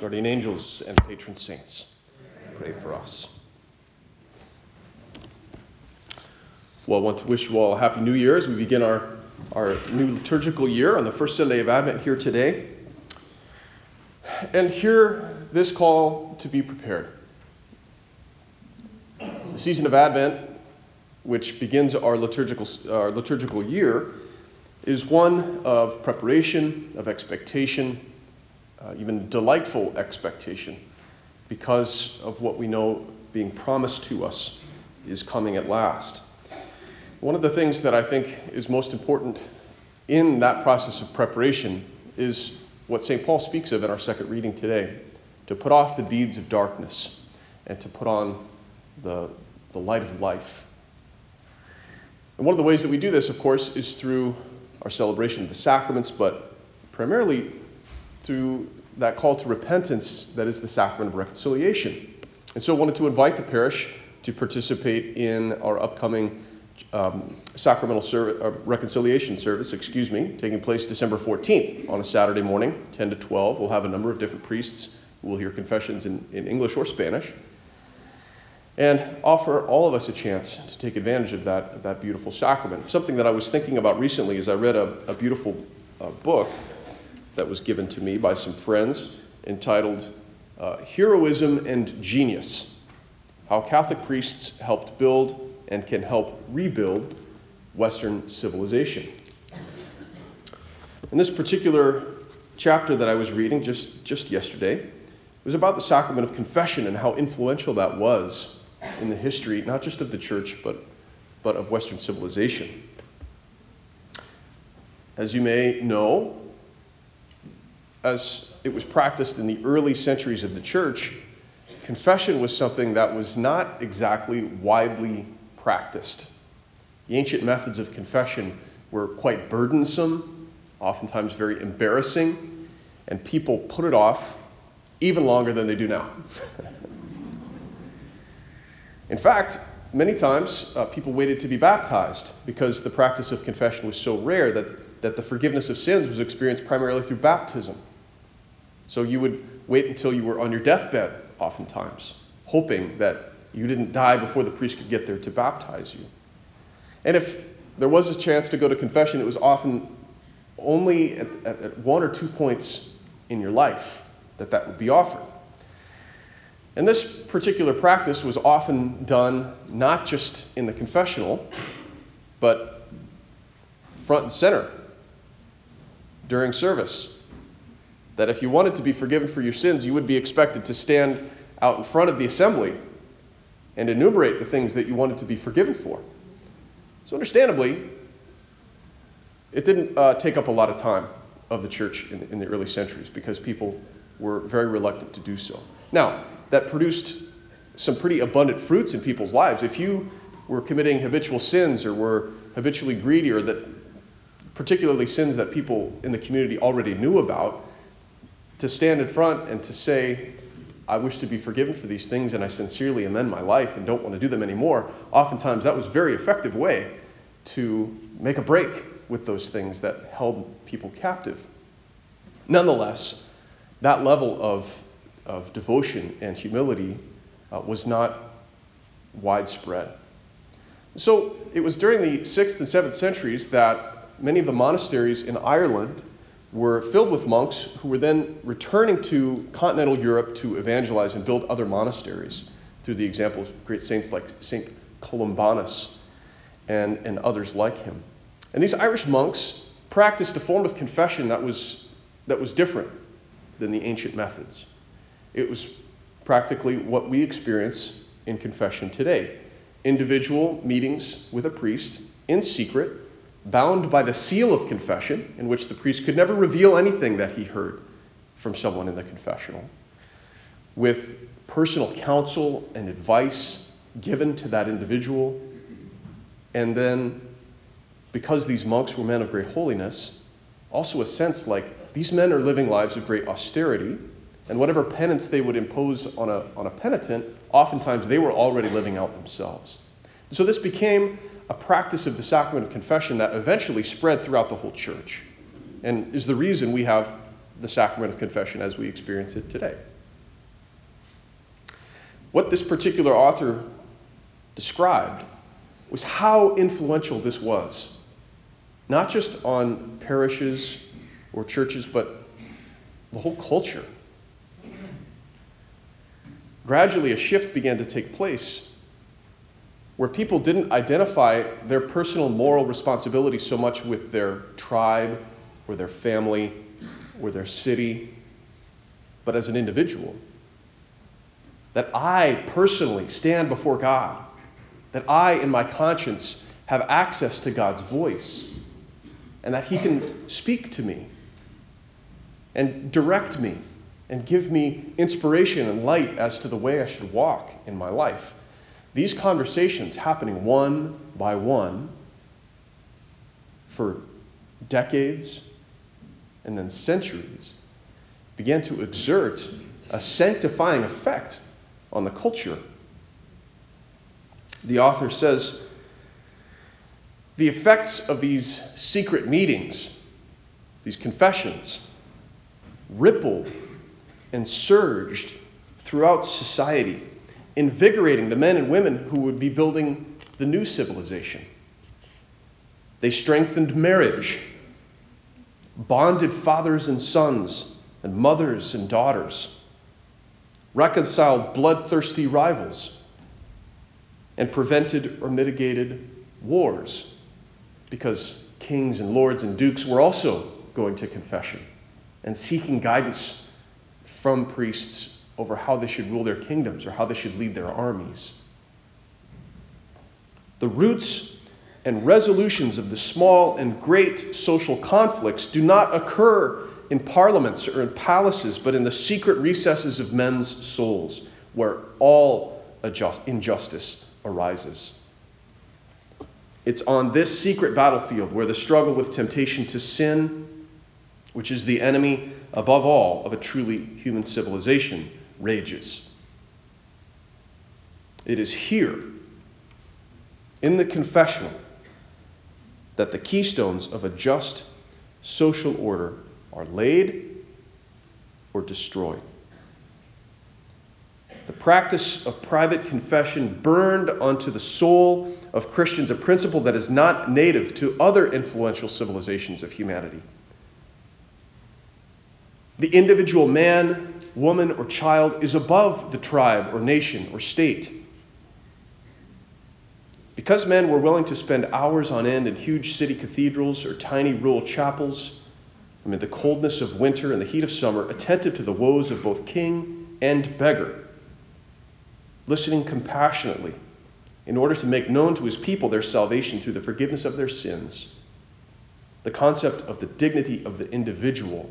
guardian angels, and patron saints, pray for us. Well, I want to wish you all a happy new year as we begin our, our new liturgical year on the first Sunday of Advent here today. And hear this call to be prepared. The season of Advent, which begins our liturgical, our liturgical year, is one of preparation, of expectation, uh, even delightful expectation, because of what we know being promised to us is coming at last. One of the things that I think is most important in that process of preparation is what St. Paul speaks of in our second reading today to put off the deeds of darkness and to put on the, the light of life. And one of the ways that we do this, of course, is through our celebration of the sacraments, but primarily through that call to repentance that is the sacrament of reconciliation. And so I wanted to invite the parish to participate in our upcoming um, sacramental service, uh, reconciliation service, excuse me, taking place December 14th on a Saturday morning, 10 to 12. We'll have a number of different priests who will hear confessions in, in English or Spanish and offer all of us a chance to take advantage of that, that beautiful sacrament. Something that I was thinking about recently is I read a, a beautiful uh, book that was given to me by some friends entitled uh, Heroism and Genius How Catholic Priests Helped Build and Can Help Rebuild Western Civilization. In this particular chapter that I was reading just, just yesterday, it was about the sacrament of confession and how influential that was in the history, not just of the church, but, but of Western civilization. As you may know, as it was practiced in the early centuries of the church, confession was something that was not exactly widely practiced. The ancient methods of confession were quite burdensome, oftentimes very embarrassing, and people put it off even longer than they do now. In fact, many times uh, people waited to be baptized because the practice of confession was so rare that, that the forgiveness of sins was experienced primarily through baptism. So you would wait until you were on your deathbed, oftentimes, hoping that you didn't die before the priest could get there to baptize you. And if there was a chance to go to confession, it was often only at, at, one or two points in your life that that would be offered. And this particular practice was often done not just in the confessional, but front and center during service. That if you wanted to be forgiven for your sins, you would be expected to stand out in front of the assembly and enumerate the things that you wanted to be forgiven for. So, understandably, it didn't uh, take up a lot of time of the church in, in the early centuries because people were very reluctant to do so. Now, that produced some pretty abundant fruits in people's lives. If you were committing habitual sins or were habitually greedy or that particularly sins that people in the community already knew about, to stand in front and to say, I wish to be forgiven for these things and I sincerely amend my life and don't want to do them anymore, oftentimes that was a very effective way to make a break with those things that held people captive. Nonetheless, that level of of devotion and humility uh, was not widespread. So it was during the 6th and 7th centuries that many of the monasteries in Ireland were filled with monks who were then returning to continental Europe to evangelize and build other monasteries through the example of great saints like St. Columbanus and, and others like him. And these Irish monks practiced a form of confession that was, that was different than the ancient methods. It was practically what we experience in confession today individual meetings with a priest in secret, bound by the seal of confession, in which the priest could never reveal anything that he heard from someone in the confessional, with personal counsel and advice given to that individual. And then, because these monks were men of great holiness, also a sense like these men are living lives of great austerity and whatever penance they would impose on a, on a penitent, oftentimes they were already living out themselves. So this became a practice of the sacrament of confession that eventually spread throughout the whole church and is the reason we have the sacrament of confession as we experience it today. What this particular author described was how influential this was, not just on parishes or churches, but the whole culture. Gradually, a shift began to take place where people didn't identify their personal moral responsibility so much with their tribe or their family or their city, but as an individual. That I personally stand before God, that I, in my conscience, have access to God's voice, and that He can speak to me and direct me and give me inspiration and light as to the way I should walk in my life. These conversations happening one by one for decades and then centuries began to exert a sanctifying effect on the culture. The author says the effects of these secret meetings, these confessions, rippled and surged throughout society, invigorating the men and women who would be building the new civilization. They strengthened marriage bonded fathers and sons, and mothers and daughters, reconciled bloodthirsty rivals, and prevented or mitigated wars because kings and lords and dukes were also going to confession and seeking guidance from priests over how they should rule their kingdoms or how they should lead their armies. The roots and resolutions of the small and great social conflicts do not occur in parliaments or in palaces, but in the secret recesses of men's souls, where all injustice arises. It's on this secret battlefield where the struggle with temptation to sin, which is the enemy above all of a truly human civilization, rages. It is here, in the confessional, that the keystones of a just social order are laid or destroyed. The practice of private confession burned onto the soul of Christians a principle that is not native to other influential civilizations of humanity. The individual man, woman, or child is above the tribe or nation or state. Because men were willing to spend hours on end in huge city cathedrals or tiny rural chapels, amid the coldness of winter and the heat of summer, attentive to the woes of both king and beggar, listening compassionately in order to make known to his people their salvation through the forgiveness of their sins, the concept of the dignity of the individual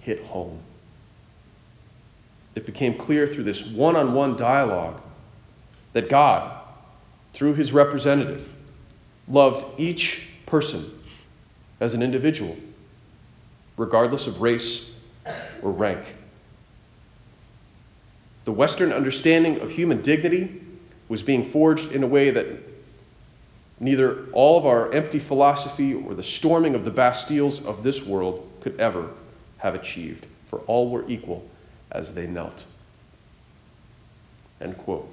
hit home. It became clear through this one on one dialogue that God, through his representative, loved each person as an individual, regardless of race or rank. The Western understanding of human dignity was being forged in a way that neither all of our empty philosophy or the storming of the Bastilles of this world could ever have achieved, for all were equal as they knelt. End quote.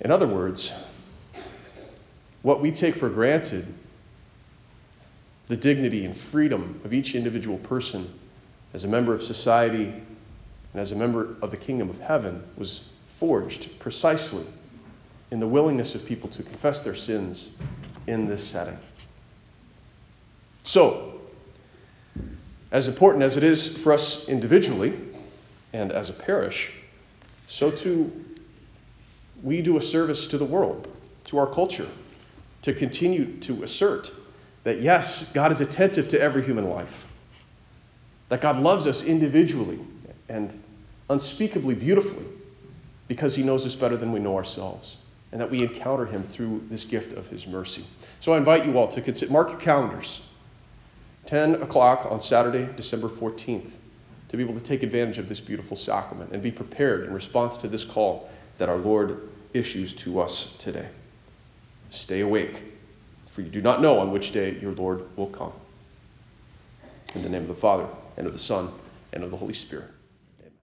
In other words, what we take for granted, the dignity and freedom of each individual person as a member of society and as a member of the kingdom of heaven, was forged precisely in the willingness of people to confess their sins in this setting. So, as important as it is for us individually and as a parish, so too we do a service to the world, to our culture, to continue to assert that yes, God is attentive to every human life, that God loves us individually and unspeakably beautifully because He knows us better than we know ourselves, and that we encounter Him through this gift of His mercy. So I invite you all to consider, mark your calendars, 10 o'clock on Saturday, December 14th, to be able to take advantage of this beautiful sacrament and be prepared in response to this call that our Lord issues to us today. Stay awake, for you do not know on which day your Lord will come. In the name of the Father, and of the Son, and of the Holy Spirit.